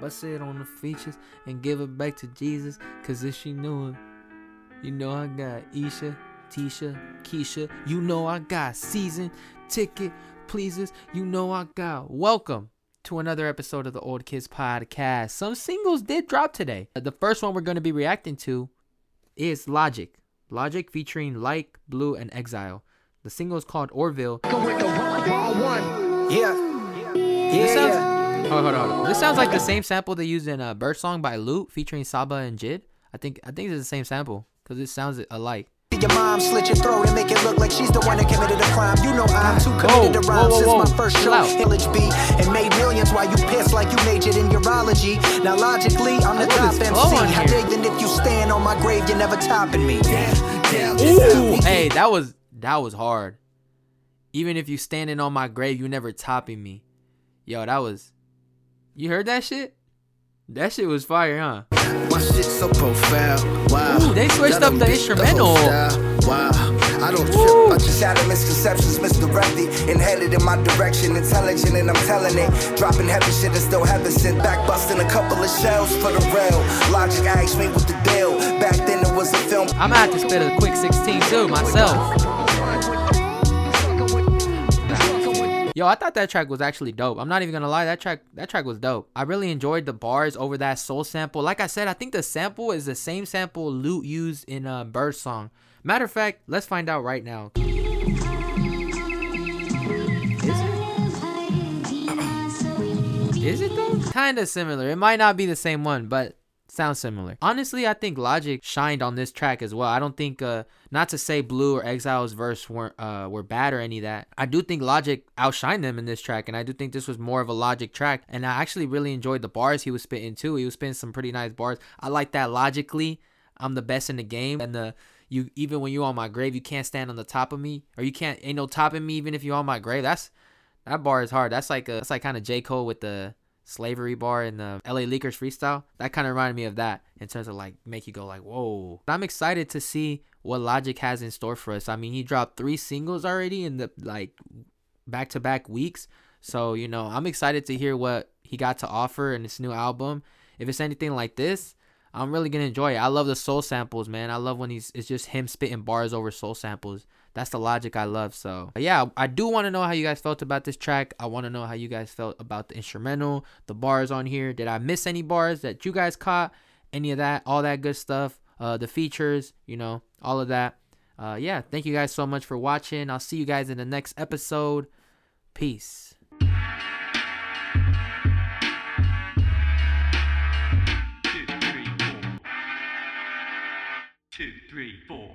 bust it on the features, and give it back to Jesus. Cause if she knew him, you know I got Isha, Tisha, Keisha. You know I got season ticket pleases. You know I got welcome to another episode of the Old Kids Podcast. Some singles did drop today. Uh, the first one we're going to be reacting to is Logic. Logic featuring Like, Blu, and Exile. The single is called Orville. Yeah. This Yeah, sounds, yeah. Hold, on, hold on. This sounds like the same sample they used in uh, Bird Song by Lute featuring Saba and Jid. I think I think it's the same sample because it sounds alike. Your mom slit your throat and make it look like she's the one that committed a crime. You know I'm too committed to Whoa, rhymes whoa, since whoa, my whoa. first Chill show. out. Village B and made millions while you pissed like you majored in urology. Now logically, I'm the Look at top this MC. flow on How here. dare then if you stand on my grave, you're never topping me. Ooh, hey, that was that was hard. Even if you standing on my grave, you never topping me. Yo, that was. You heard that shit? That shit was fire, huh? My shit so profound. Wow. Ooh, they switched up the instrumental. Wow. I don't trip. I just Shattered misconceptions misdirected and headed in my direction. Intelligent and I'm telling it. Dropping heavy shit and still heaven sent. Back busting a couple of shells for the rail. Logic asked me what the deal. Back then it was a film. I'm gonna have to spit a quick 16 too myself. Yo, I thought that track was actually dope. I'm not even gonna lie, that track that track was dope. I really enjoyed the bars over that soul sample. Like I said, I think the sample is the same sample Lute used in uh, Bird Song. Matter of fact, let's find out right now. Is it though? Kinda similar. It might not be the same one, but sounds similar. Honestly, I think Logic shined on this track as well. I don't think uh not to say Blu or Exile's verse weren't uh were bad or any of that. I do think Logic outshined them in this track and I do think this was more of a Logic track and I actually really enjoyed the bars he was spitting too. He was spitting some pretty nice bars. I like that logically. I'm the best in the game and the you even when you on my grave, you can't stand on the top of me or you can't ain't no topping me even if you on my grave. That's that bar is hard. That's like a that's like kind of J Cole with the slavery bar in the LA Leakers freestyle. That kind of reminded me of that in terms of like make you go like whoa. I'm excited to see what Logic has in store for us. I mean, he dropped three singles already in the like back to back weeks. So you know, I'm excited to hear what he got to offer in this new album. If it's anything like this, I'm really gonna enjoy it. I love the soul samples, man. I love when he's it's just him spitting bars over soul samples. That's the logic I love. So yeah, I do want to know how you guys felt about this track. I want to know how you guys felt about the instrumental, the bars on here. Did I miss any bars that you guys caught? Any of that, all that good stuff. Uh, the features, you know, all of that. Uh, yeah, thank you guys so much for watching. I'll see you guys in the next episode. Peace. Two, three, four.